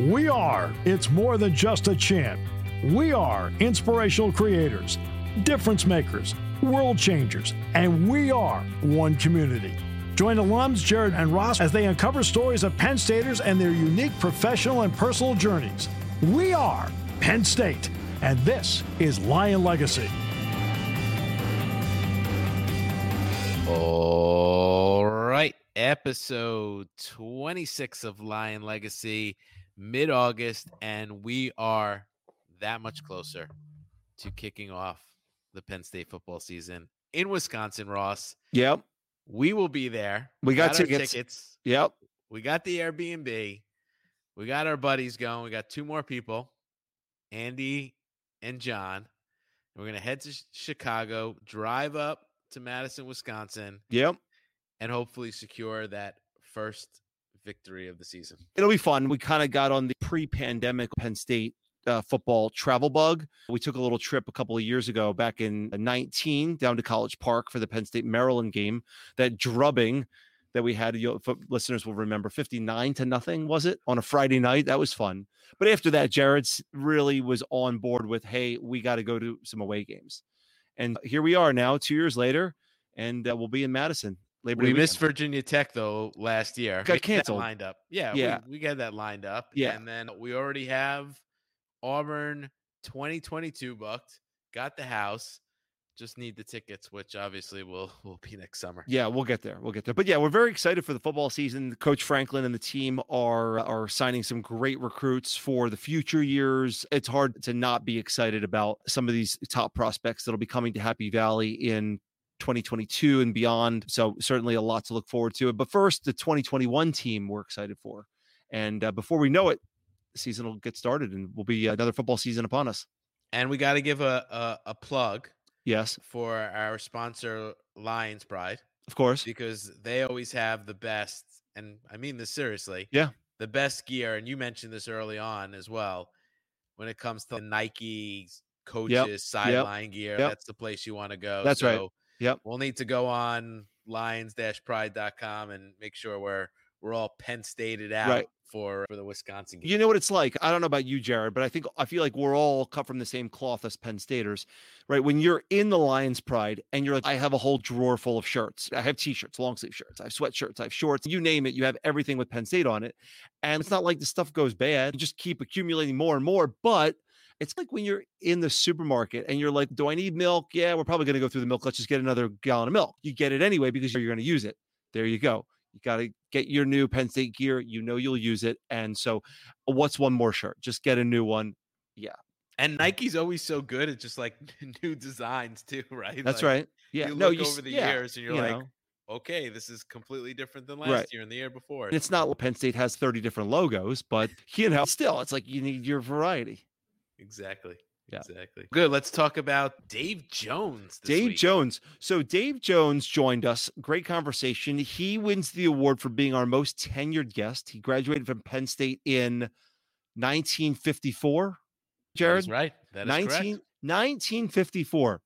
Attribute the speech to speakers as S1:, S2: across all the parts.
S1: We are. It's more than just a chant. We are inspirational creators, difference makers, world changers, and we are one community. Join alums Jared and Ross as they uncover stories of Penn Staters and their unique professional and personal journeys. We are Penn State, and this is Lion Legacy.
S2: All right, episode 26 of Lion Legacy, mid August, and we are that much closer to kicking off the Penn State football season in Wisconsin, Ross.
S3: Yep.
S2: We will be there.
S3: We got,
S2: our
S3: tickets.
S2: tickets.
S3: Yep.
S2: We got the Airbnb. We got our buddies going. We got two more people, Andy and John. We're going to head to Chicago, drive up to Madison, Wisconsin,
S3: Yep.
S2: and hopefully secure that first victory of the season.
S3: It'll be fun. We kind of got on the pre-pandemic Penn State uh, football travel bug. We took a little trip a couple of years ago, back in 19, down to College Park for the Penn State Maryland game. That drubbing that we had, you know, listeners will remember, 59 to nothing was it on a Friday night? That was fun. But after that, Jared's really was on board with, hey, we got to go to some away games, and here we are now, two years later, and uh, we'll be in Madison. Labor
S2: We
S3: Day
S2: missed
S3: weekend.
S2: Virginia Tech though last year.
S3: Got
S2: We had that
S3: canceled.
S2: lined up. Yeah,
S3: Yeah.
S2: We, we got that lined up.
S3: Yeah.
S2: and then we already have Auburn 2022 booked. Got the house. Just need the tickets, which obviously will will be next summer.
S3: Yeah, we'll get there. We'll get there. But yeah, we're very excited for the football season. Coach Franklin and the team are are signing some great recruits for the future years. It's hard to not be excited about some of these top prospects that'll be coming to Happy Valley in 2022 and beyond. So certainly a lot to look forward to. But first, the 2021 team we're excited for. And uh, before we know it, the season will get started and will be another football season upon us.
S2: And we got to give a, a a plug
S3: Yes,
S2: for our sponsor Lions Pride
S3: of course.
S2: because they always have the best, and I mean this seriously.
S3: Yeah.
S2: the best gear, and you mentioned this early on as well. When it comes to Nike coaches sideline gear,
S3: yep.
S2: that's the place you want to go.
S3: That's right. Yep.
S2: We'll need to go on lions-pride.com and make sure we're we're all Penn Stated out
S3: Right.
S2: for for the Wisconsin game.
S3: You know what it's like. I don't know about you, Jared, but I think I feel like we're all cut from the same cloth as Penn Staters, right? When you're in the Lions Pride and you're like, I have a whole drawer full of shirts. I have t-shirts, long sleeve shirts, I have sweatshirts, I have shorts. You name it, you have everything with Penn State on it, and it's not like the stuff goes bad. You just keep accumulating more and more, but. It's like when you're in the supermarket and you're like, Do I need milk? Yeah, we're probably going to go through the milk. Let's just get another gallon of milk. You get it anyway because you're going to use it. There you go. You got to get your new Penn State gear. You know you'll use it. And so, what's one more shirt? Just get a new one. Yeah.
S2: And Nike's always so good at just like new designs too, right?
S3: That's
S2: Like,
S3: right. Yeah.
S2: you
S3: no,
S2: look
S3: you,
S2: over the
S3: yeah,
S2: years and you're
S3: you
S2: like,
S3: know.
S2: okay, this is completely different than last
S3: Right.
S2: year and the year before.
S3: And it's not Penn State has 30 different logos, but you know, still, it's like you need your variety.
S2: Exactly.
S3: Yeah.
S2: Exactly. Good. Let's talk about Dave Jones.
S3: Dave
S2: week.
S3: Jones. So Dave Jones joined us. Great conversation. He wins the award for being our most tenured guest. He graduated from Penn State in 1954. Jared,
S2: is right. That is
S3: 19,
S2: correct.
S3: 1954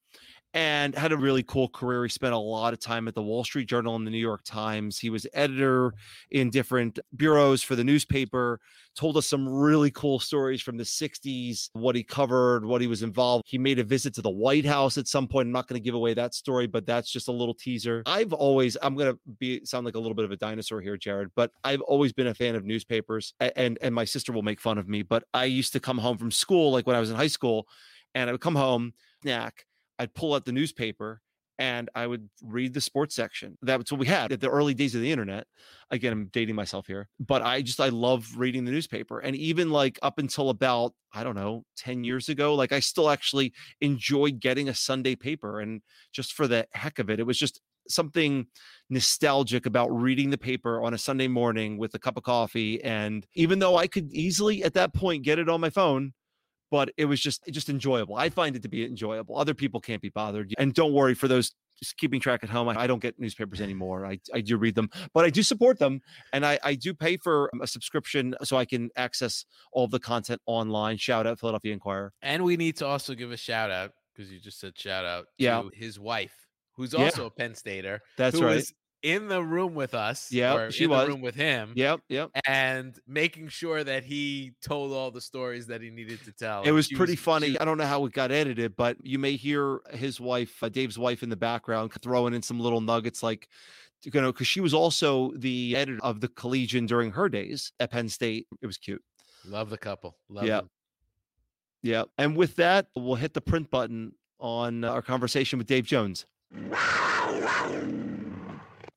S3: and had a really cool career. He spent a lot of time at the Wall Street Journal and the New York Times. He was editor in different bureaus for the newspaper, told us some really cool stories from the 60s, what he covered, what he was involved. He made a visit to the White House at some point. I'm not going to give away that story, but that's just a little teaser. I've always I'm going to be sound like a little bit of a dinosaur here, Jared, but I've always been a fan of newspapers and and my sister will make fun of me, but I used to come home from school like when I was in high school and I would come home, snack, I'd pull out the newspaper and I would read the sports section. That's what we had at the early days of the internet. Again, I'm dating myself here, but I just I love reading the newspaper. And even like up until about, I don't know, 10 years ago, like I still actually enjoyed getting a Sunday paper and just for the heck of it, it was just something nostalgic about reading the paper on a Sunday morning with a cup of coffee. And even though I could easily at that point get it on my phone, but it was just just enjoyable. I find it to be enjoyable. Other people can't be bothered. And don't worry for those just keeping track at home. I, I don't get newspapers anymore. I, I do read them, but I do support them, and I, I do pay for a subscription so I can access all the content online. Shout out Philadelphia Inquirer.
S2: And we need to also give a shout out because you just said shout out
S3: Yeah.
S2: to his wife, who's
S3: Yeah.
S2: also a Penn Stater.
S3: That's right.
S2: Was in the room with us.
S3: Yeah,
S2: or
S3: she
S2: in
S3: was.
S2: the room with him.
S3: Yep, yep.
S2: And making sure that he told all the stories that he needed to tell.
S3: It was pretty
S2: she
S3: funny.
S2: was-
S3: I don't know how it got edited, but you may hear his wife, uh, Dave's wife, in the background throwing in some little nuggets, like you know, because she was also the editor of the Collegian during her days at Penn State. It was cute.
S2: Love the couple. Love
S3: Yeah.
S2: them.
S3: Yeah. And with that, we'll hit the print button on uh, our conversation with Dave Jones.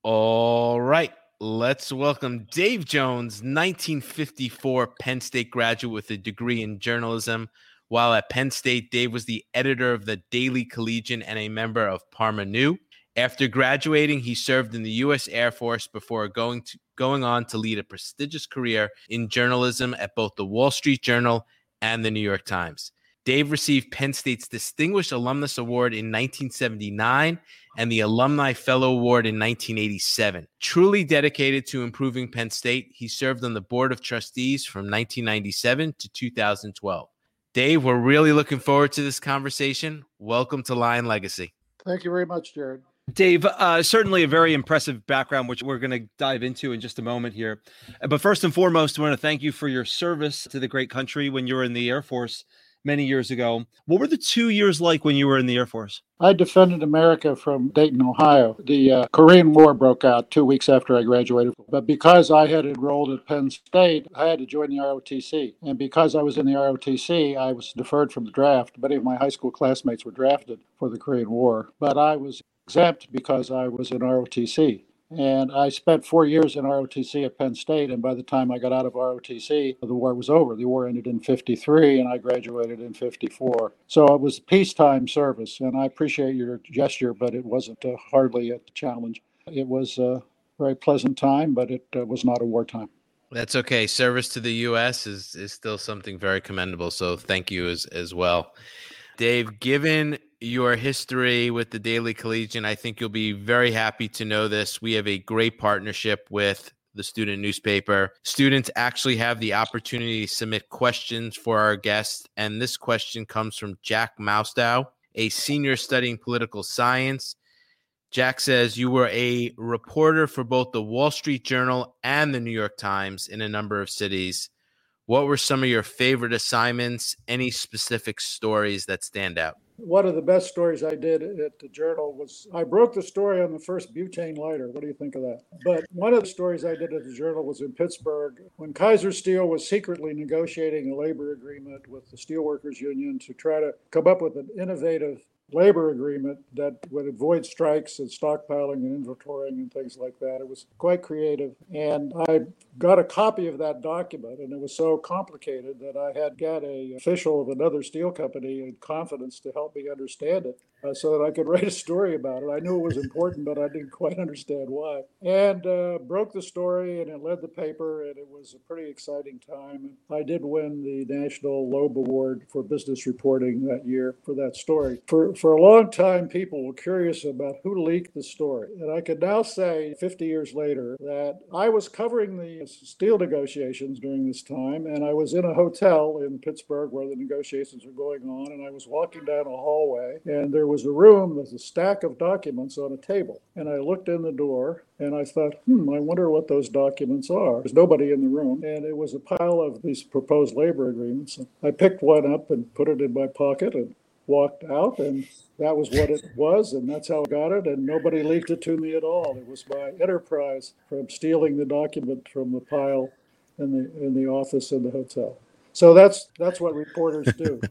S2: All right. Let's welcome Dave Jones, 1954 Penn State graduate with a degree in journalism. While at Penn State, Dave was the editor of the Daily Collegian and a member of Parmi Nous. After graduating, he served in the U.S. Air Force before going to going on to lead a prestigious career in journalism at both the Wall Street Journal and the New York Times. Dave received Penn State's Distinguished Alumnus Award in 1979 and the Alumni Fellow Award in 1987. Truly dedicated to improving Penn State, he served on the Board of Trustees from 1997 to 2012. Dave, we're really looking forward to this conversation. Welcome to Lion Legacy.
S4: Thank you very much, Jared.
S3: Dave, uh, certainly a very impressive background, which we're going to dive into in just a moment here. But first and foremost, I want to thank you for your service to the great country when you were in the Air Force many years ago. What were the two years like when you were in the Air Force?
S4: I defended America from Dayton, Ohio. The uh, Korean War broke out two weeks after I graduated. But because I had enrolled at Penn State, I had to join the ROTC. And because I was in the ROTC, I was deferred from the draft. Many of my high school classmates were drafted for the Korean War. But I was exempt because I was in ROTC. And I spent four years in ROTC at Penn State. And by the time I got out of ROTC, the war was over. The war ended in 53, and I graduated in 54. So it was peacetime service. And I appreciate your gesture, but it wasn't uh, hardly a challenge. It was a very pleasant time, but it uh, was not a wartime.
S2: That's okay. Service to the U.S. is is still something very commendable. So thank you as as well, Dave. Given your history with the Daily Collegian, I think you'll be very happy to know this. We have a great partnership with the student newspaper. Students actually have the opportunity to submit questions for our guests, and this question comes from Jack Maustow, a senior studying political science. Jack says you were a reporter for both the Wall Street Journal and the New York Times in a number of cities. What were some of your favorite assignments? Any specific stories that stand out?
S4: One of the best stories I did at the Journal was I broke the story on the first butane lighter. What do you think of that? But one of the stories I did at the Journal was in Pittsburgh when Kaiser Steel was secretly negotiating a labor agreement with the Steelworkers Union to try to come up with an innovative labor agreement that would avoid strikes and stockpiling and inventorying and things like that. It was quite creative. And I got a copy of that document, and it was so complicated that I had got a official of another steel company in confidence to help me understand it uh, so that I could write a story about it. I knew it was important, but I didn't quite understand why. And uh, broke the story, and it led the paper, and it was a pretty exciting time. I did win the National Loeb Award for business reporting that year for that story. For for a long time, people were curious about who leaked the story, and I could now say, 50 years later, that I was covering the steel negotiations during this time, and I was in a hotel in Pittsburgh where the negotiations were going on, and I was walking down a hallway, and there was a room with a stack of documents on a table, and I looked in the door, and I thought, hmm, I wonder what those documents are. There's nobody in the room, and it was a pile of these proposed labor agreements. I picked one up and put it in my pocket and walked out, and that was what it was, and that's how I got it. And nobody leaked it to me at all. It was my enterprise from stealing the document from the pile in the in the office in the hotel. So that's that's what reporters do.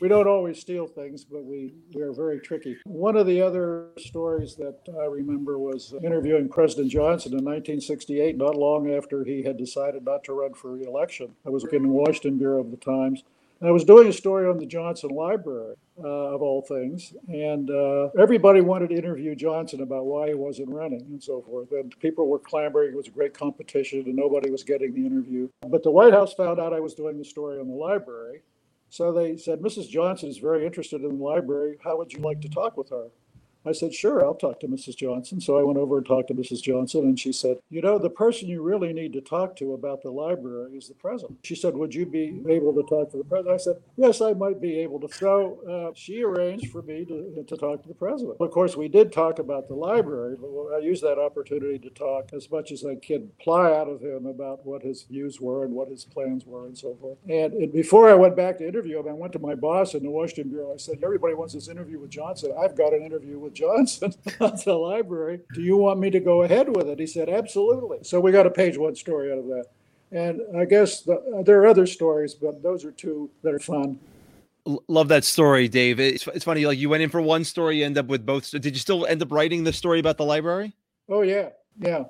S4: We don't always steal things, but we, we are very tricky. One of the other stories that I remember was interviewing President Johnson in 1968, not long after he had decided not to run for re-election. I was in the Washington Bureau of the Times. I was doing a story on the Johnson Library, uh, of all things, and uh, everybody wanted to interview Johnson about why he wasn't running and so forth. And people were clamoring; it was a great competition, and nobody was getting the interview. But the White House found out I was doing the story on the library, so they said, "Mrs. Johnson is very interested in the library. How would you like to talk with her?" I said, Sure, I'll talk to Mrs. Johnson. So I went over and talked to Mrs. Johnson, and she said, You know, the person you really need to talk to about the library is the president. She said, Would you be able to talk to the president? I said, Yes, I might be able to. So uh, she arranged for me to, to talk to the president. Of course, we did talk about the library, but I used that opportunity to talk as much as I could ply out of him about what his views were and what his plans were and so forth. And, and before I went back to interview him, I went to my boss in the Washington Bureau. I said, Everybody wants this interview with Johnson. I've got an interview with Johnson at the library. Do you want me to go ahead with it? He said, Absolutely. So we got a page one story out of that. And I guess the, there are other stories, but those are two that are fun.
S3: Love that story, Dave. It's, it's funny. Like you went in for one story, you end up with both. Did you still end up writing the story about the library?
S4: Oh yeah, yeah.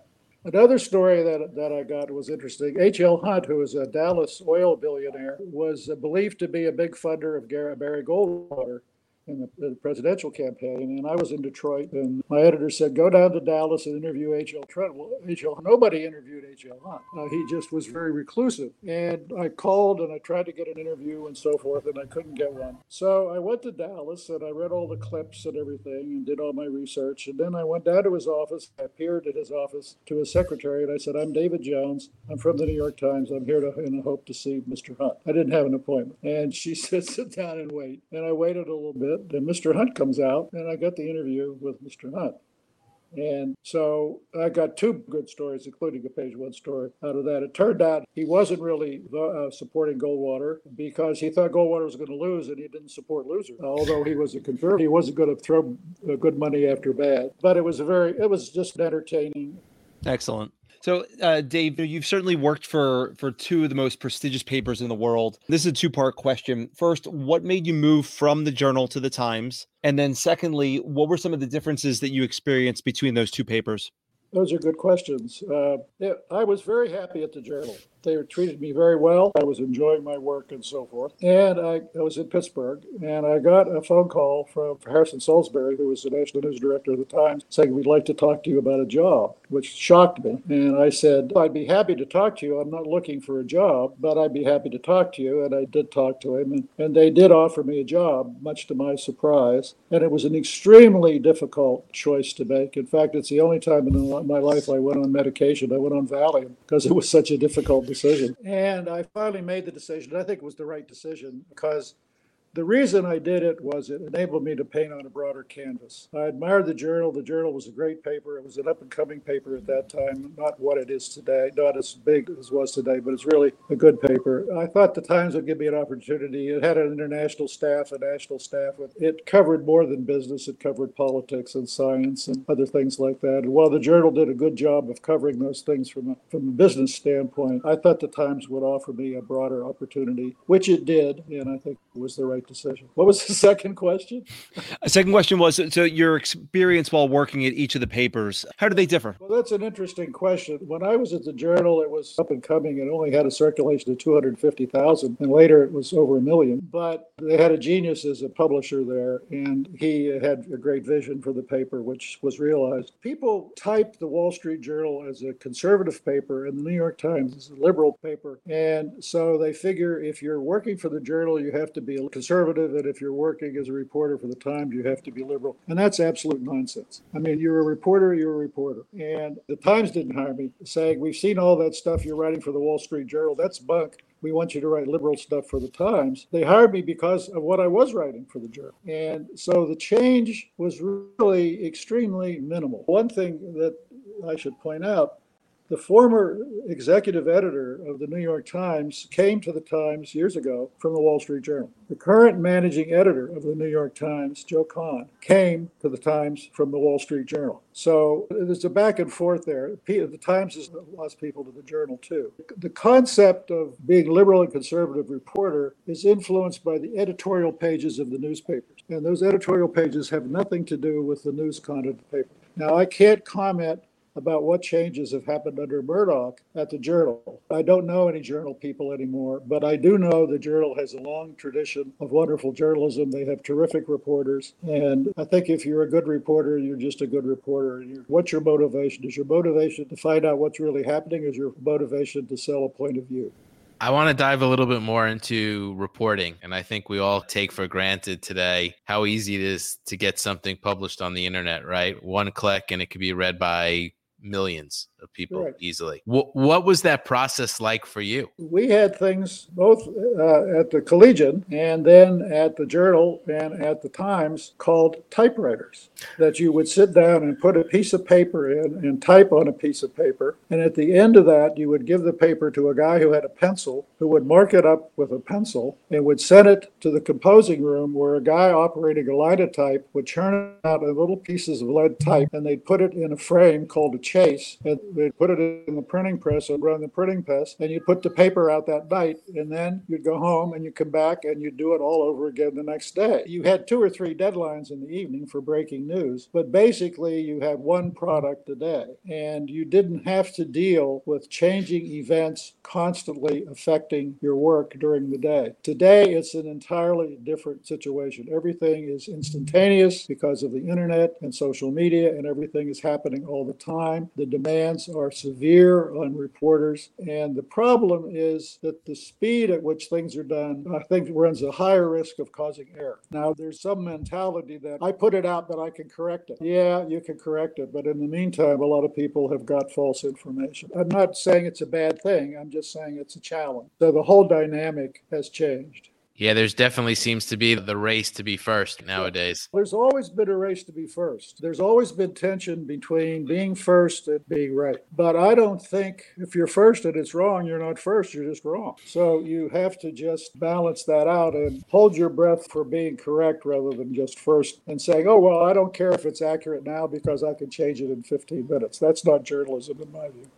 S4: Another story that, that I got was interesting. H.L. Hunt, who is a Dallas oil billionaire, was believed to be a big funder of Barry Goldwater in the, the, presidential campaign, and I was in Detroit, and my editor said, "Go down to Dallas and interview H.L. Trent." Well, H.L. Nobody interviewed H.L. Hunt. Uh, he just was very reclusive, and I called and I tried to get an interview and so forth, and I couldn't get one. So I went to Dallas and I read all the clips and everything, and did all my research, and then I went down to his office. I appeared at his office to his secretary, and I said, "I'm David Jones. I'm from the New York Times. I'm here to in a hope to see Mr. Hunt." I didn't have an appointment, and she said, "Sit down and wait." And I waited a little bit And Mr. Hunt comes out, and I got the interview with Mr. Hunt. And so I got two good stories, including a page one story out of that. It turned out he wasn't really uh, supporting Goldwater because he thought Goldwater was going to lose and he didn't support losers. Although he was a conservative, he wasn't going to throw uh, good money after bad. But it was a very, it was just entertaining.
S3: Excellent. So, uh, Dave, you've certainly worked for for two of the most prestigious papers in the world. This is a two part question. First, what made you move from the Journal to the Times? And then, secondly, what were some of the differences that you experienced between those two papers?
S4: Those are good questions. Uh, I was very happy at the Journal. They treated me very well. I was enjoying my work and so forth. And I, I, was in Pittsburgh, and I got a phone call from Harrison Salisbury, who was the national news director at the time, saying, We'd like to talk to you about a job, which shocked me. And I said, I'd be happy to talk to you. I'm not looking for a job, but I'd be happy to talk to you. And I did talk to him, and, and they did offer me a job, much to my surprise. And it was an extremely difficult choice to make. In fact, it's the only time in my life I went on medication. I went on Valium because it was such a difficult decision. And I finally made the decision. I think it was the right decision because the reason I did it was it enabled me to paint on a broader canvas. I admired the journal. The journal was a great paper. It was an up and coming paper at that time, not what it is today, not as big as it was today, but it's really a good paper. I thought the Times would give me an opportunity. It had an international staff, a national staff. It covered more than business, it covered politics and science and other things like that. And while the journal did a good job of covering those things from a, from a business standpoint, I thought the Times would offer me a broader opportunity, which it did, and I think it was the right decision. What was the second question?
S3: A second question was so your experience while working at each of the papers, how do they differ?
S4: Well, that's an interesting question. When I was at the Journal, it was up and coming and only had a circulation of 250,000, and later it was over a million. But they had a genius as a publisher there, and he had a great vision for the paper, which was realized. People type the Wall Street Journal as a conservative paper, and the New York Times is a liberal paper. And so they figure if you're working for the Journal, you have to be a conservative conservative that if you're working as a reporter for the Times, you have to be liberal. And that's absolute nonsense. I mean, you're a reporter, you're a reporter. And the Times didn't hire me, saying, We've seen all that stuff you're writing for the Wall Street Journal. That's bunk. We want you to write liberal stuff for the Times. They hired me because of what I was writing for the journal. And so the change was really extremely minimal. One thing that I should point out the former executive editor of the New York Times came to the Times years ago from the Wall Street Journal. The current managing editor of the New York Times, Joe Kahn, came to the Times from the Wall Street Journal. So there's a back and forth there. The Times has lost people to the Journal too. The concept of being liberal and conservative reporter is influenced by the editorial pages of the newspapers. And those editorial pages have nothing to do with the news content of the paper. Now, I can't comment about what changes have happened under Murdoch at the Journal. I don't know any Journal people anymore, but I do know the Journal has a long tradition of wonderful journalism. They have terrific reporters. And I think if you're a good reporter, you're just a good reporter. what's your motivation? Is your motivation to find out what's really happening? Is your motivation to sell a point of view?
S2: I want to dive a little bit more into reporting. And I think we all take for granted today how easy it is to get something published on the internet, right? One click and it could be read by millions of people right. easily. What, what was that process like for you?
S4: We had things both uh, at the Collegian and then at the Journal and at the Times called typewriters that you would sit down and put a piece of paper in and type on a piece of paper. And at the end of that, you would give the paper to a guy who had a pencil who would mark it up with a pencil and would send it to the composing room where a guy operating a linotype would churn out little pieces of lead type and they'd put it in a frame called a chase. And they'd put it in the printing press and run the printing press, and you'd put the paper out that night, and then you'd go home and you'd come back and you'd do it all over again the next day. You had two or three deadlines in the evening for breaking news, but basically you had one product a day, and you didn't have to deal with changing events constantly affecting your work during the day. Today, it's an entirely different situation. Everything is instantaneous because of the internet and social media, and everything is happening all the time. The demands are severe on reporters. And the problem is that the speed at which things are done, I think, runs a higher risk of causing error. Now, there's some mentality that I put it out, but I can correct it. Yeah, you can correct it. But in the meantime, a lot of people have got false information. I'm not saying it's a bad thing, I'm just saying it's a challenge. So the whole dynamic has changed.
S2: Yeah, there's definitely seems to be the race to be first nowadays.
S4: There's always been a race to be first. There's always been tension between being first and being right. But I don't think if you're first and it's wrong, you're not first, you're just wrong. So you have to just balance that out and hold your breath for being correct rather than just first and saying, oh, well, I don't care if it's accurate now because I can change it in 15 minutes. That's not journalism in my view.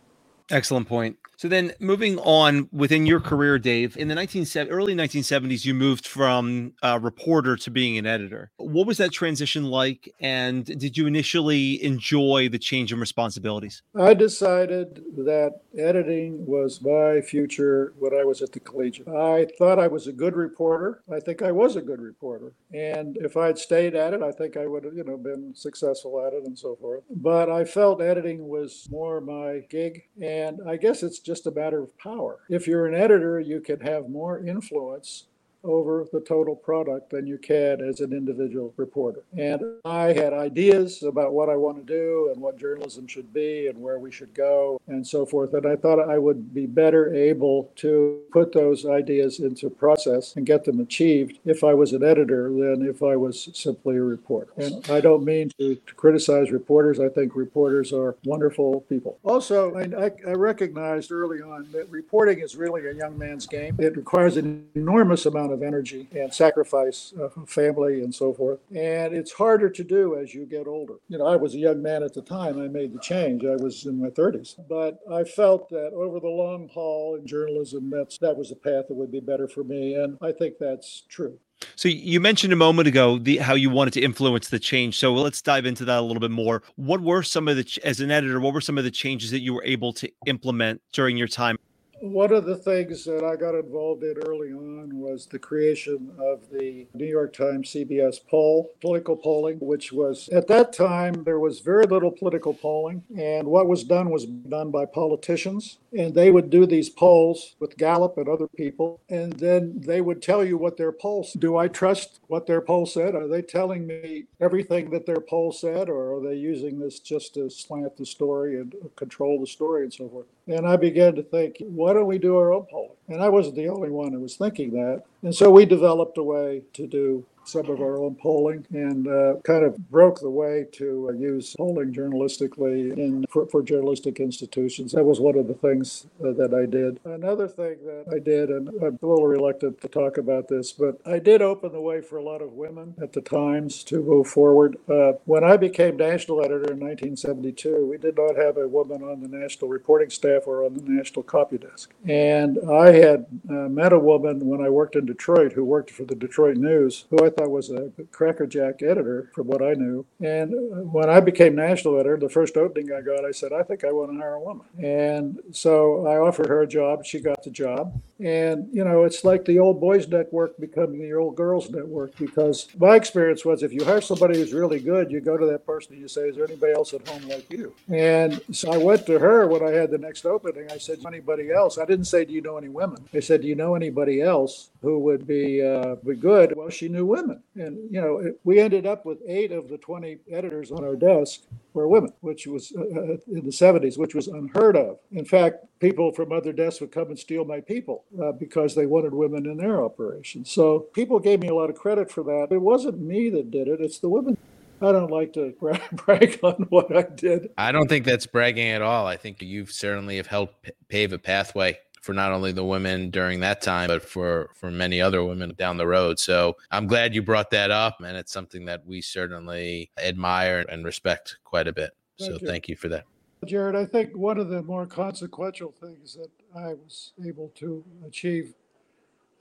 S3: Excellent point. So then, moving on within your career, Dave, in the 19, early 1970s, you moved from a reporter to being an editor. What was that transition like? And did you initially enjoy the change in responsibilities?
S4: I decided that editing was my future when I was at the Collegian. I thought I was a good reporter. I think I was a good reporter. And if I'd stayed at it, I think I would have, you know, been successful at it and so forth. But I felt editing was more my gig. And I guess it's just a matter of power. If you're an editor, you can have more influence over the total product than you can as an individual reporter. And I had ideas about what I want to do and what journalism should be and where we should go and so forth. And I thought I would be better able to put those ideas into process and get them achieved if I was an editor than if I was simply a reporter. And I don't mean to, to criticize reporters. I think reporters are wonderful people. Also, I, I recognized early on that reporting is really a young man's game. It requires an enormous amount of of energy and sacrifice uh, of family and so forth. And it's harder to do as you get older. You know, I was a young man at the time I made the change. I was in my 30s. But I felt that over the long haul in journalism, that's, that was a path that would be better for me. And I think that's true.
S3: So you mentioned a moment ago the how you wanted to influence the change. So let's dive into that a little bit more. What were some of the as an editor, what were some of the changes that you were able to implement during your time
S4: one of the things that I got involved in early on was the creation of the New York Times CBS poll, political polling, which was at that time there was very little political polling. And what was done was done by politicians. And they would do these polls with Gallup and other people. And then they would tell you what their polls. Do I trust what their poll said? Are they telling me everything that their poll said? Or are they using this just to slant the story and control the story and so forth? And I began to think, why don't we do our own polling? And I wasn't the only one who was thinking that. And so we developed a way to do some of our own polling and uh, kind of broke the way to uh, use polling journalistically in, for, for, journalistic institutions. That was one of the things uh, that I did. Another thing that I did, and I'm a little reluctant to talk about this, but I did open the way for a lot of women at the Times to move forward. Uh, when I became national editor in 1972, we did not have a woman on the national reporting staff or on the national copy desk. And I had uh, met a woman when I worked in Detroit who worked for the Detroit News, who I thought was a crackerjack editor from what I knew. And uh, when I became national editor, the first opening I got, I said, I think I want to hire a woman. And so I offered her a job. She got the job. And, you know, it's like the old boys network becoming the old girls network because my experience was if you hire somebody who's really good, you go to that person and you say, Is there anybody else at home like you? And so I went to her when I had the next opening. I said, Anybody else? I didn't say, Do you know any women? I said, Do you know anybody else who would be, uh, be good? Well, she knew women. And, you know, we ended up with eight of the 20 editors on our desk were women, which was uh, uh in the 70s, which was unheard of. In fact, people from other desks would come and steal my people uh, because they wanted women in their operations. So people gave me a lot of credit for that. It wasn't me that did it, it's the women. I don't like to brag on what I did.
S2: I don't think that's bragging at all. I think you've certainly have helped pave a pathway for not only the women during that time, but for for many other women down the road. So I'm glad you brought that up, and it's something that we certainly admire and respect quite a bit. Thank so you. thank you for that.
S4: Jared, I think one of the more consequential things that I was able to achieve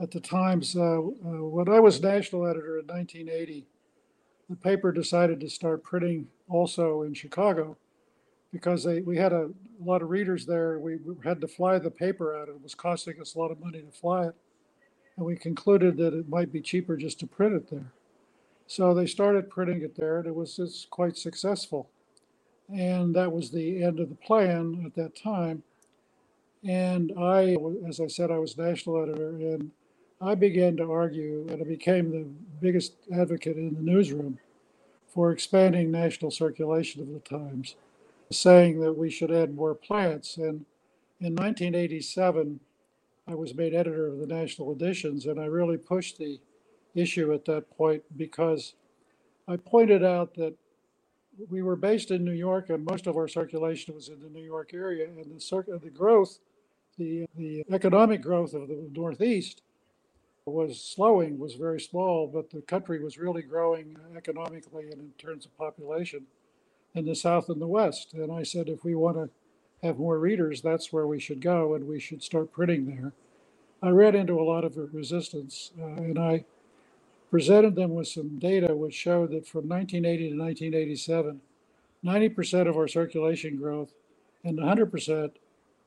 S4: at the Times, uh, uh, when I was national editor in 1980, the paper decided to start printing also in Chicago because they, we had a, a lot of readers there. We, we had to fly the paper out. It was costing us a lot of money to fly it. And we concluded that it might be cheaper just to print it there. So they started printing it there, and it was just quite successful. And that was the end of the plan at that time. And I, as I said, I was national editor, and I began to argue, and I became the biggest advocate in the newsroom for expanding national circulation of the Times, saying that we should add more plants. And in 1987, I was made editor of the national editions, and I really pushed the issue at that point because I pointed out that we were based in New York, and most of our circulation was in the New York area, and the, the growth, the, the economic growth of the Northeast was slowing, was very small, but the country was really growing economically and in terms of population in the South and the West. And I said, if we want to have more readers, that's where we should go, and we should start printing there. I ran into a lot of resistance, uh, and I presented them with some data which showed that from 1980 to 1987, 90% of our circulation growth and 100%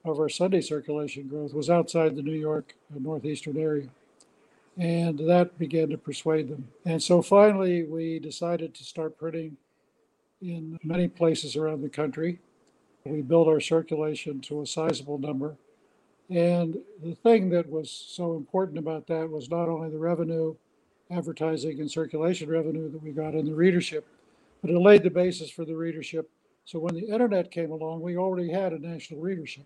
S4: of our Sunday circulation growth was outside the New York northeastern area. And that began to persuade them. And so finally, we decided to start printing in many places around the country. We built our circulation to a sizable number. And the thing that was so important about that was not only the revenue, advertising, and circulation revenue that we got in the readership, but it laid the basis for the readership. So when the internet came along, we already had a national readership.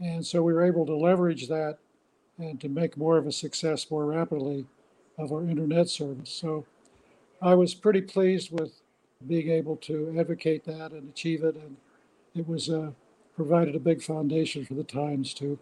S4: And so we were able to leverage that and to make more of a success more rapidly of our internet service. So I was pretty pleased with being able to advocate that and achieve it. And it was uh, provided a big foundation for the Times to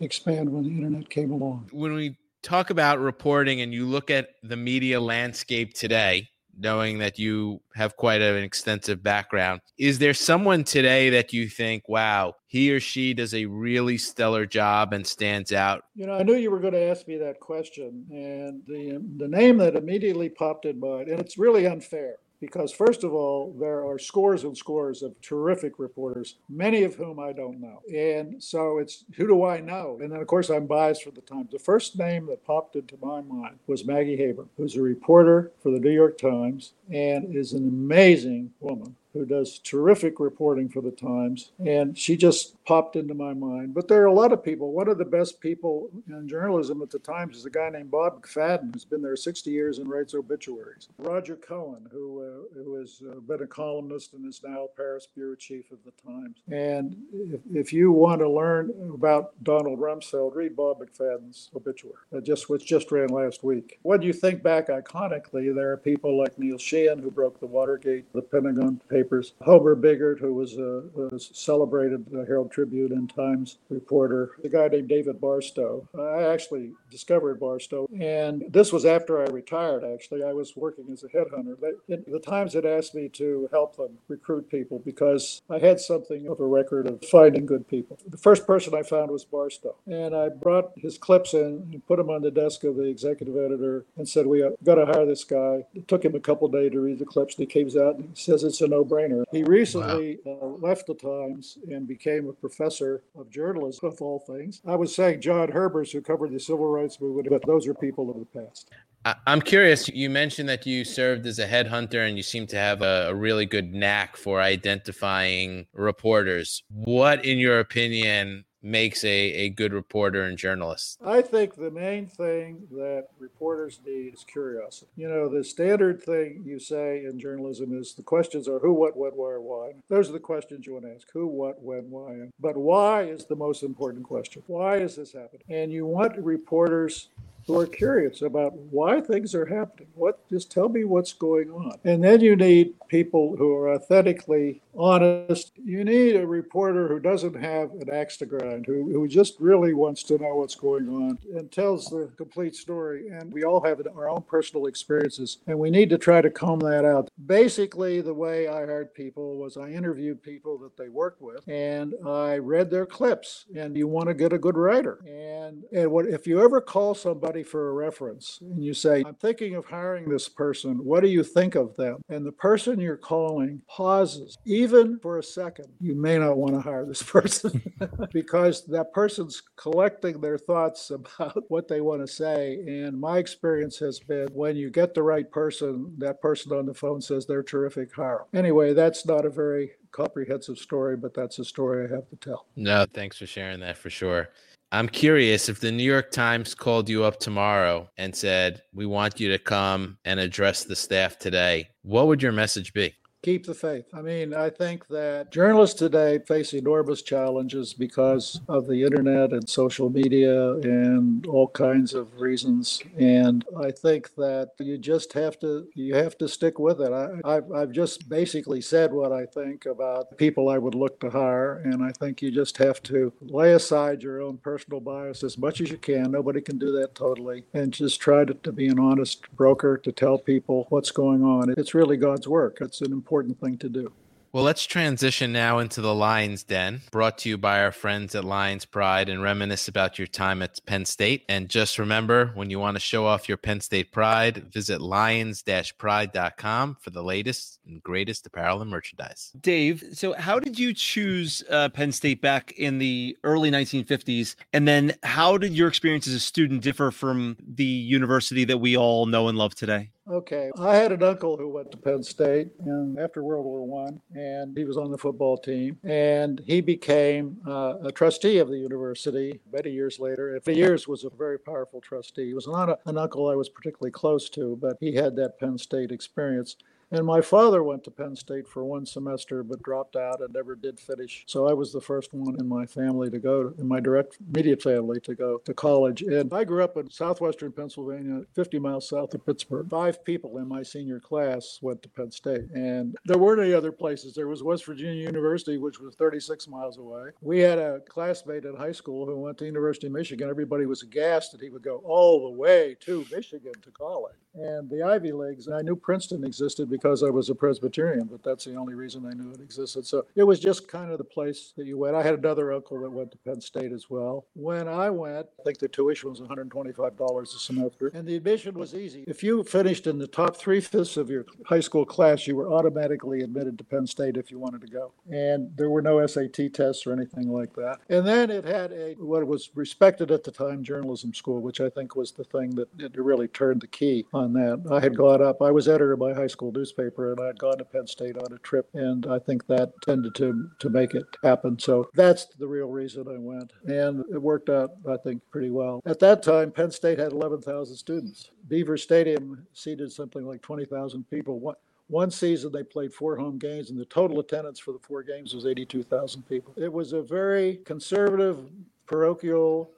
S4: expand when the internet came along.
S2: When we talk about reporting and you look at the media landscape today, knowing that you have quite an extensive background. Is there someone today that you think, wow, he or she does a really stellar job and stands out?
S4: You know, I knew you were going to ask me that question, and the the name that immediately popped in mind, and it's really unfair because first of all there are scores and scores of terrific reporters many of whom i don't know. And so it's who do i know? And then of course i'm biased for the times. The first name that popped into my mind was maggie haber who's a reporter for the new york times and is an amazing woman who does terrific reporting for the Times, and she just popped into my mind. But there are a lot of people. One of the best people in journalism at the Times is a guy named Bob McFadden, who's been there 60 years and writes obituaries. Roger Cohen, who uh, who has uh, been a columnist and is now Paris bureau chief of the Times. And if, if you want to learn about Donald Rumsfeld, read Bob McFadden's obituary, uh, just which just ran last week. When you think back iconically, there are people like Neil Sheehan, who broke the Watergate, the Pentagon paper newspapers. Homer Bigart, who was uh, a, a celebrated Herald Tribune and Times reporter, a guy named David Barstow. I actually discovered Barstow, and this was after I retired, actually. I was working as a headhunter. the Times had asked me to help them recruit people because I had something of a record of finding good people. The first person I found was Barstow, and I brought his clips in and put them on the desk of the executive editor and said, We uh, got to hire this guy. It took him a couple days to read the clips, and he came out and says it's a no brainer. He recently wow. uh, left the Times and became a professor of journalism, of all things. I was saying John Herbers, who covered the civil rights movement, but those are people of the past.
S2: I'm curious. You mentioned that you served as a headhunter and you seem to have a, a, really good knack for identifying reporters. What, in your opinion, makes a, a good reporter and journalist?
S4: I think the main thing that reporters need is curiosity. You know, the standard thing you say in journalism is the questions are who, what, when, where, why. Those are the questions you want to ask who, what, when, why. But why is the most important question. Why is this happening? And you want reporters who are curious about why things are happening. What just tell me what's going on. And then you need people who are authentically honest. You need a reporter who doesn't have an axe to grind, who, who just really wants to know what's going on and tells the complete story. And we all have our own personal experiences, and we need to try to comb that out. Basically, the way I hired people was I interviewed people that they worked with, and I read their clips. And you want to get a good writer. And and what if you ever call somebody for a reference and you say, I'm thinking of hiring this person. What do you think of them? And the person you're calling pauses, even for a second. You may not want to hire this person because that person's collecting their thoughts about what they want to say. And my experience has been when you get the right person, that person on the phone says they're terrific hire. Anyway, that's not a very comprehensive story, but that's a story I have to tell.
S2: No, thanks for sharing that for sure. I'm curious if the New York Times called you up tomorrow and said, We want you to come and address the staff today, what would your message be?
S4: Keep the faith. I mean, I think that journalists today face enormous challenges because of the internet and social media and all kinds of reasons. And I think that you just have to you have to stick with it. I, I've, I've just basically said what I think about people I would look to hire, and I think you just have to lay aside your own personal bias as much as you can. Nobody can do that totally, and just try to, to be an honest broker to tell people what's going on. It's really God's work. It's an important thing to do.
S2: Well, let's transition now into the Lions Den, brought to you by our friends at Lions Pride and reminisce about your time at Penn State. And just remember, when you want to show off your Penn State pride, visit lions pride.com for the latest and greatest apparel and merchandise.
S3: Dave, so how did you choose uh, Penn State back in the early 1950s? And then how did your experience as a student differ from the university that we all know and love today?
S4: Okay, I had an uncle who went to Penn State and after World War One, and he was on the football team, and he became uh, a trustee of the university many years later. And for years was a very powerful trustee. He was not a, an uncle I was particularly close to, but he had that Penn State experience. And my father went to Penn State for one semester, but dropped out and never did finish. So I was the first one in my family to go, in my direct immediate family, to go to college. And I grew up in southwestern Pennsylvania, 50 miles south of Pittsburgh. Five people in my senior class went to Penn State. And there weren't any other places. There was West Virginia University, which was 36 miles away. We had a classmate in high school who went to University of Michigan. Everybody was aghast that he would go all the way to Michigan to college. And the Ivy Leagues, and I knew Princeton existed because I was a Presbyterian, but that's the only reason I knew it existed. So it was just kind of the place that you went. I had another uncle that went to Penn State as well. When I went, I think the tuition was $125 a semester, and the admission was easy. If you finished in the top three fifths of your high school class, you were automatically admitted to Penn State if you wanted to go. And there were no SAT tests or anything like that. And then it had a what was respected at the time journalism school, which I think was the thing that really turned the key on that. I had gone up, I was editor of my high school newspaper, and I had gone to Penn State on a trip, and I think that tended to, to make it happen. So that's the real reason I went. And it worked out, I think, pretty well. At that time, Penn State had 11,000 students. Beaver Stadium seated something like 20,000 people. One season they played four home games, and the total attendance for the four games was 82,000 people. It was a very conservative, parochial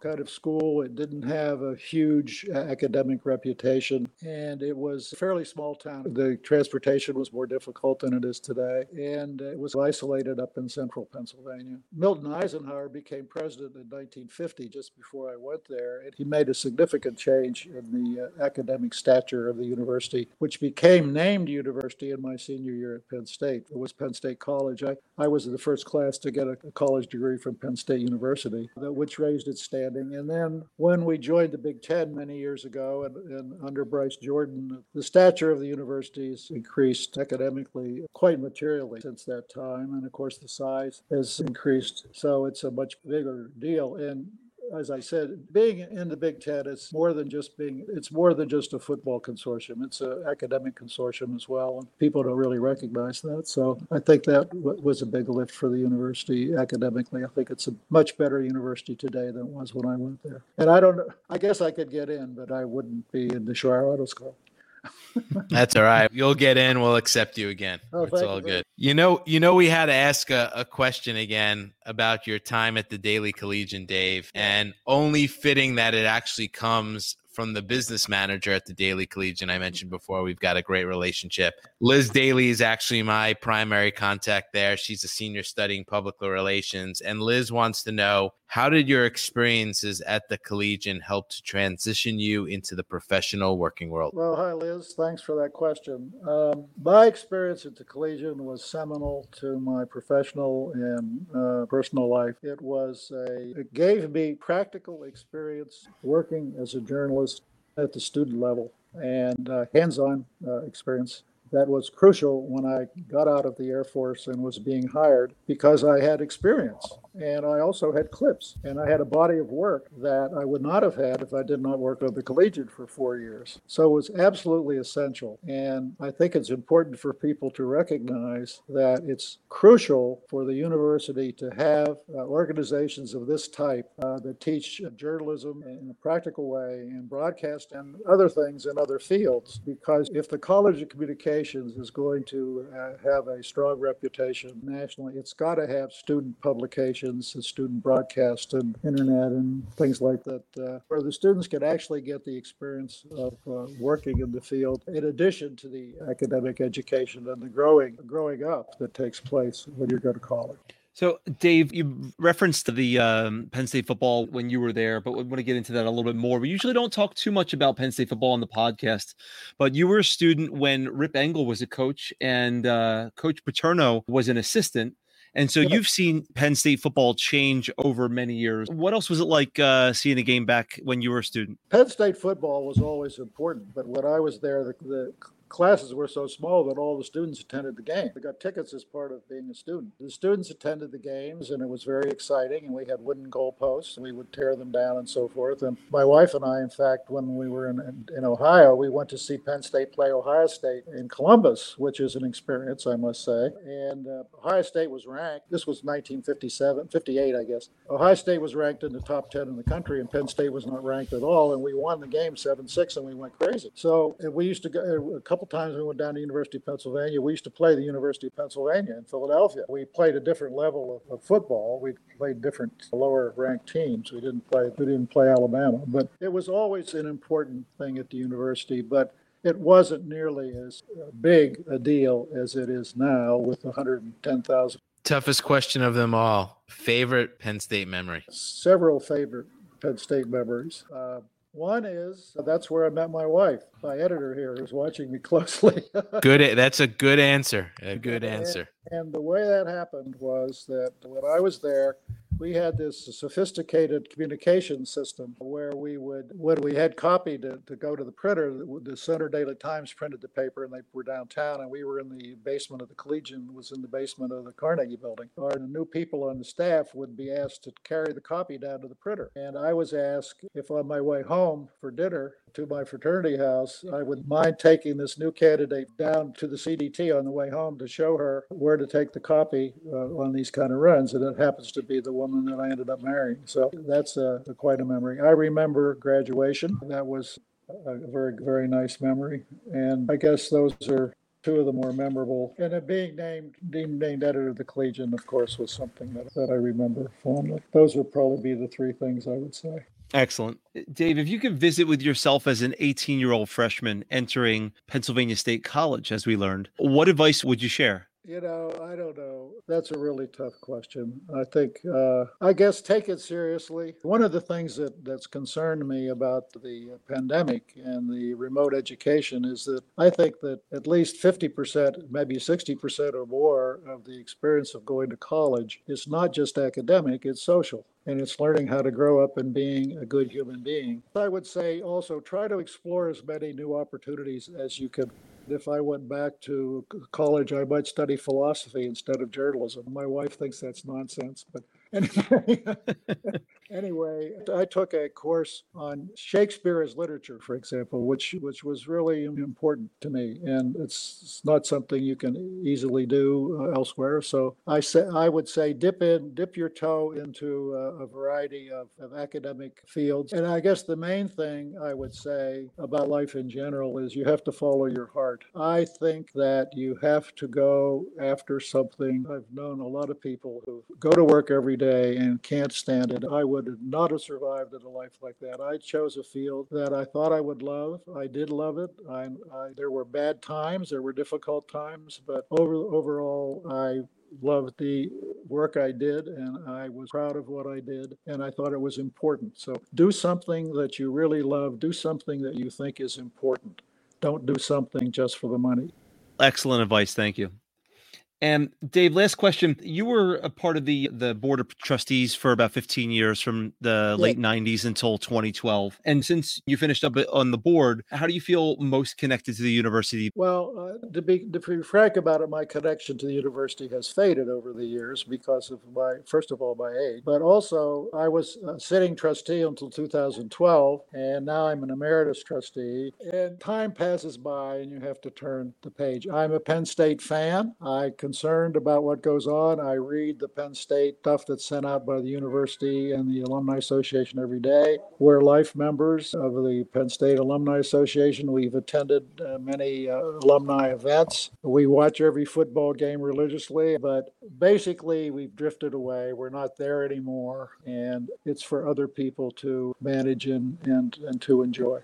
S4: kind of school. It didn't have a huge academic reputation, and it was a fairly small town. The transportation was more difficult than it is today, and it was isolated up in central Pennsylvania. Milton Eisenhower became president in 1950, just before I went there, and he made a significant change in the uh, academic stature of the university, which became named university in my senior year at Penn State. It was Penn State College. I, I was the first class to get a, a college degree from Penn State University, which raised its standing. And then when we joined the Big Ten many years ago, and, and under Bryce Jordan, the stature of the universities increased academically quite materially since that time. And of course, the size has increased. So it's a much bigger deal. And as I said, being in the Big Ten it's more than just being, it's more than just a football consortium. It's an academic consortium as well. And people don't really recognize that. So I think that w- was a big lift for the university academically. I think it's a much better university today than it was when I went there. And I don't, I guess I could get in, but I wouldn't be in the Schreyer Honors School.
S2: That's all right. You'll get in. We'll accept you again. Oh, it's all you. good. You know, you know, we had to ask a, a, question again about your time at the Daily Collegian, Dave, and only fitting that it actually comes from the business manager at the Daily Collegian. I mentioned before, we've got a great relationship. Liz Daly is actually my primary contact there. She's a senior studying public relations. And Liz wants to know how did your experiences at the Collegian help to transition you into the professional working world?
S4: Well, hi, Liz. Thanks for that question. Um, my experience at the Collegian was seminal to my professional and uh, personal life. It was a, it gave me practical experience working as a journalist at the student level and uh, hands-on uh, experience that was crucial when I got out of the Air Force and was being hired because I had experience and I also had clips and I had a body of work that I would not have had if I did not work at the Collegian for four years. So it was absolutely essential. And I think it's important for people to recognize that it's crucial for the university to have uh, organizations of this type uh, that teach journalism in a practical way and broadcast and other things in other fields. Because if the College of Communications is going to uh, have a strong reputation nationally, it's got to have student publications and student broadcast and internet and things like that, uh, where the students can actually get the experience of uh, working in the field in addition to the academic education and the growing growing up that takes place when you go to college.
S3: So, Dave, you referenced the um, Penn State football when you were there, but we want to get into that a little bit more. We usually don't talk too much about Penn State football on the podcast, but you were a student when Rip Engle was a coach and uh, Coach Paterno was an assistant. And so you've seen Penn State football change over many years. What else was it like uh, seeing a game back when you were a student?
S4: Penn State football was always important, but when I was there, the, the classes were so small that all the students attended the game. They got tickets as part of being a student. The students attended the games, and it was very exciting. And we had wooden goalposts, and we would tear them down and so forth. And my wife and I, in fact, when we were in, in, in Ohio, we went to see Penn State play Ohio State in Columbus, which is an experience, I must say. And uh, Ohio State was ranked. This was 1957, 58, I guess. Ohio State was ranked in the top 10 in the country, and Penn State was not ranked at all. And we won the game 7 6, and we went crazy. So we used to go a couple couple times we went down to University of Pennsylvania. We used to play the University of Pennsylvania in Philadelphia. We played a different level of, of football. We played different lower ranked teams. We didn't play we didn't play Alabama, but it was always an important thing at the university. But it wasn't nearly as big a deal as it is now with 110,000.
S2: Toughest question of them all. Favorite Penn State memory?
S4: Several favorite Penn State memories. Uh, one is that's where I met my wife. My editor here is watching me closely.
S2: good. That's a good answer. A good answer.
S4: And, and the way that happened was that when I was there, we had this sophisticated communication system where we would, when we had copy to, to go to the printer, the Centre Daily Times printed the paper and they were downtown and we were in the basement of the Collegian, was in the basement of the Carnegie building. Our new people on the staff would be asked to carry the copy down to the printer. And I was asked if on my way home for dinner, to my fraternity house, I would mind taking this new candidate down to the CDT on the way home to show her where to take the copy uh, on these kind of runs. And it happens to be the woman that I ended up marrying. So that's a, a quite a memory. I remember graduation. That was a very, very nice memory. And I guess those are two of the more memorable. And then being named being named editor of the Collegian, of course, was something that, that I remember fondly. Those would probably be the three things I would say.
S3: Excellent. Uh, Dave, if you could visit with yourself as an 18 year old freshman entering Pennsylvania State College, as we learned, what advice would you share?
S4: You know, I don't know. That's a really tough question. I think, uh, I guess, take it seriously. One of the things that, that's concerned me about the pandemic and the remote education is that I think that at least 50%, maybe 60% or more of the experience of going to college is not just academic, it's social and it's learning how to grow up and being a good human being. I would say also try to explore as many new opportunities as you can if I went back to college, I might study philosophy instead of journalism. My wife thinks that's nonsense, but anyway, I took a course on Shakespeare as literature, for example, which which was really important to me, and it's, it's not something you can easily do uh, elsewhere. So I say I would say dip in, dip your toe into uh, a variety of, of academic fields, and I guess the main thing I would say about life in general is you have to follow your heart. I think that you have to go after something. I've known a lot of people who go to work every day and can't stand it. I would not have survived in a life like that. I chose a field that I thought I would love. I did love it. I, I, there were bad times, there were difficult times, but over, overall, I loved the work I did and I was proud of what I did and I thought it was important. So do something that you really love, do something that you think is important. Don't do something just for the money.
S3: Excellent advice. Thank you. And Dave, last question. You were a part of the the board of trustees for about 15 years from the yeah. late 90s until 2012. And since you finished up on the board, how do you feel most connected to the university?
S4: Well, uh, to, be, to be frank about it, my connection to the university has faded over the years because of my, first of all, my age, but also I was a sitting trustee until 2012, and now I'm an emeritus trustee. And time passes by, and you have to turn the page. I'm a Penn State fan. I concerned about what goes on. I read the Penn State stuff that's sent out by the university and the Alumni Association every day. We're life members of the Penn State Alumni Association. We've attended uh, many uh, alumni events. We watch every football game religiously, but basically we've drifted away. We're not there anymore, and it's for other people to manage and, and, and to enjoy.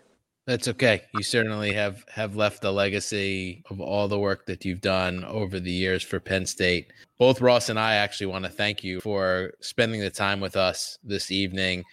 S2: That's okay. You certainly have have left a legacy of all the work that you've done over the years for Penn State. Both Ross and I actually want to thank you for spending the time with us this evening.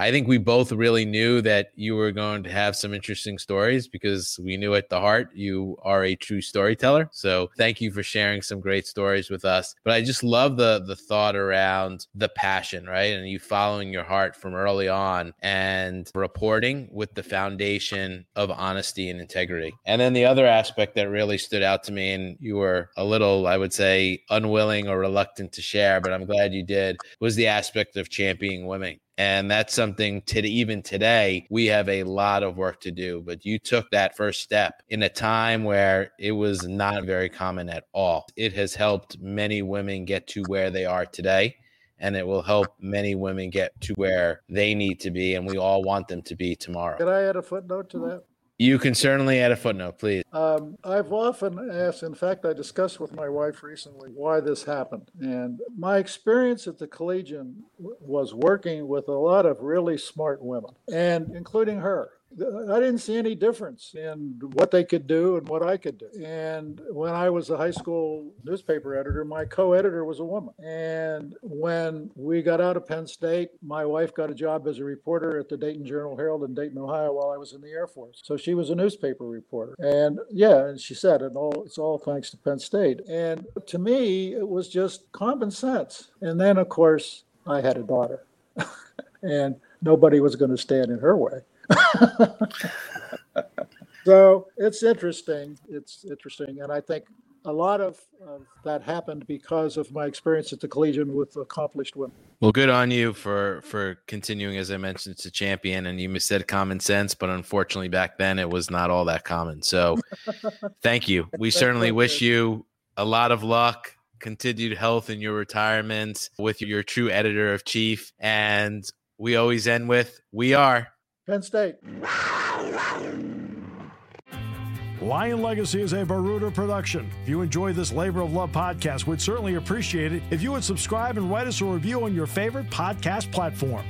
S2: I think we both really knew that you were going to have some interesting stories because we knew at the heart you are a true storyteller. So thank you for sharing some great stories with us. But I just love the the thought around the passion, right? And you following your heart from early on and reporting with the foundation of honesty and integrity. And then the other aspect that really stood out to me and you were a little I would say unwilling or reluctant to share, but I'm glad you did was the aspect of championing women and that's something to even today, we have a lot of work to do. But you took that first step in a time where it was not very common at all. It has helped many women get to where they are today and it will help many women get to where they need to be and we all want them to be tomorrow.
S4: Can I add a footnote to that?
S2: You can certainly add a footnote, please.
S4: Um, I've often asked, in fact, I discussed with my wife recently why this happened. And my experience at the Collegian was working with a lot of really smart women, and including her. I didn't see any difference in what they could do and what I could do. And when I was a high school newspaper editor, my co editor was a woman. And when we got out of Penn State, my wife got a job as a reporter at the Dayton Journal Herald in Dayton, Ohio, while I was in the Air Force. So she was a newspaper reporter. And yeah, and she said, and all, it's all thanks to Penn State. And to me, it was just common sense. And then, of course, I had a daughter. and nobody was going to stand in her way. so it's interesting. It's interesting. And I think a lot of, of, that happened because of my experience at the Collegian with accomplished women.
S2: Well, good on you for for continuing, as I mentioned, to champion. And you said common sense, but unfortunately, back then it was not all that common. So, thank you. We certainly wish you a lot of luck, continued health in your retirement with your true editor of chief, and we always end with "We are."
S4: Penn State.
S1: Lion Legacy is a Baruda production. If you enjoy this labor of love podcast, we'd certainly appreciate it if you would subscribe and write us a review on your favorite podcast platform.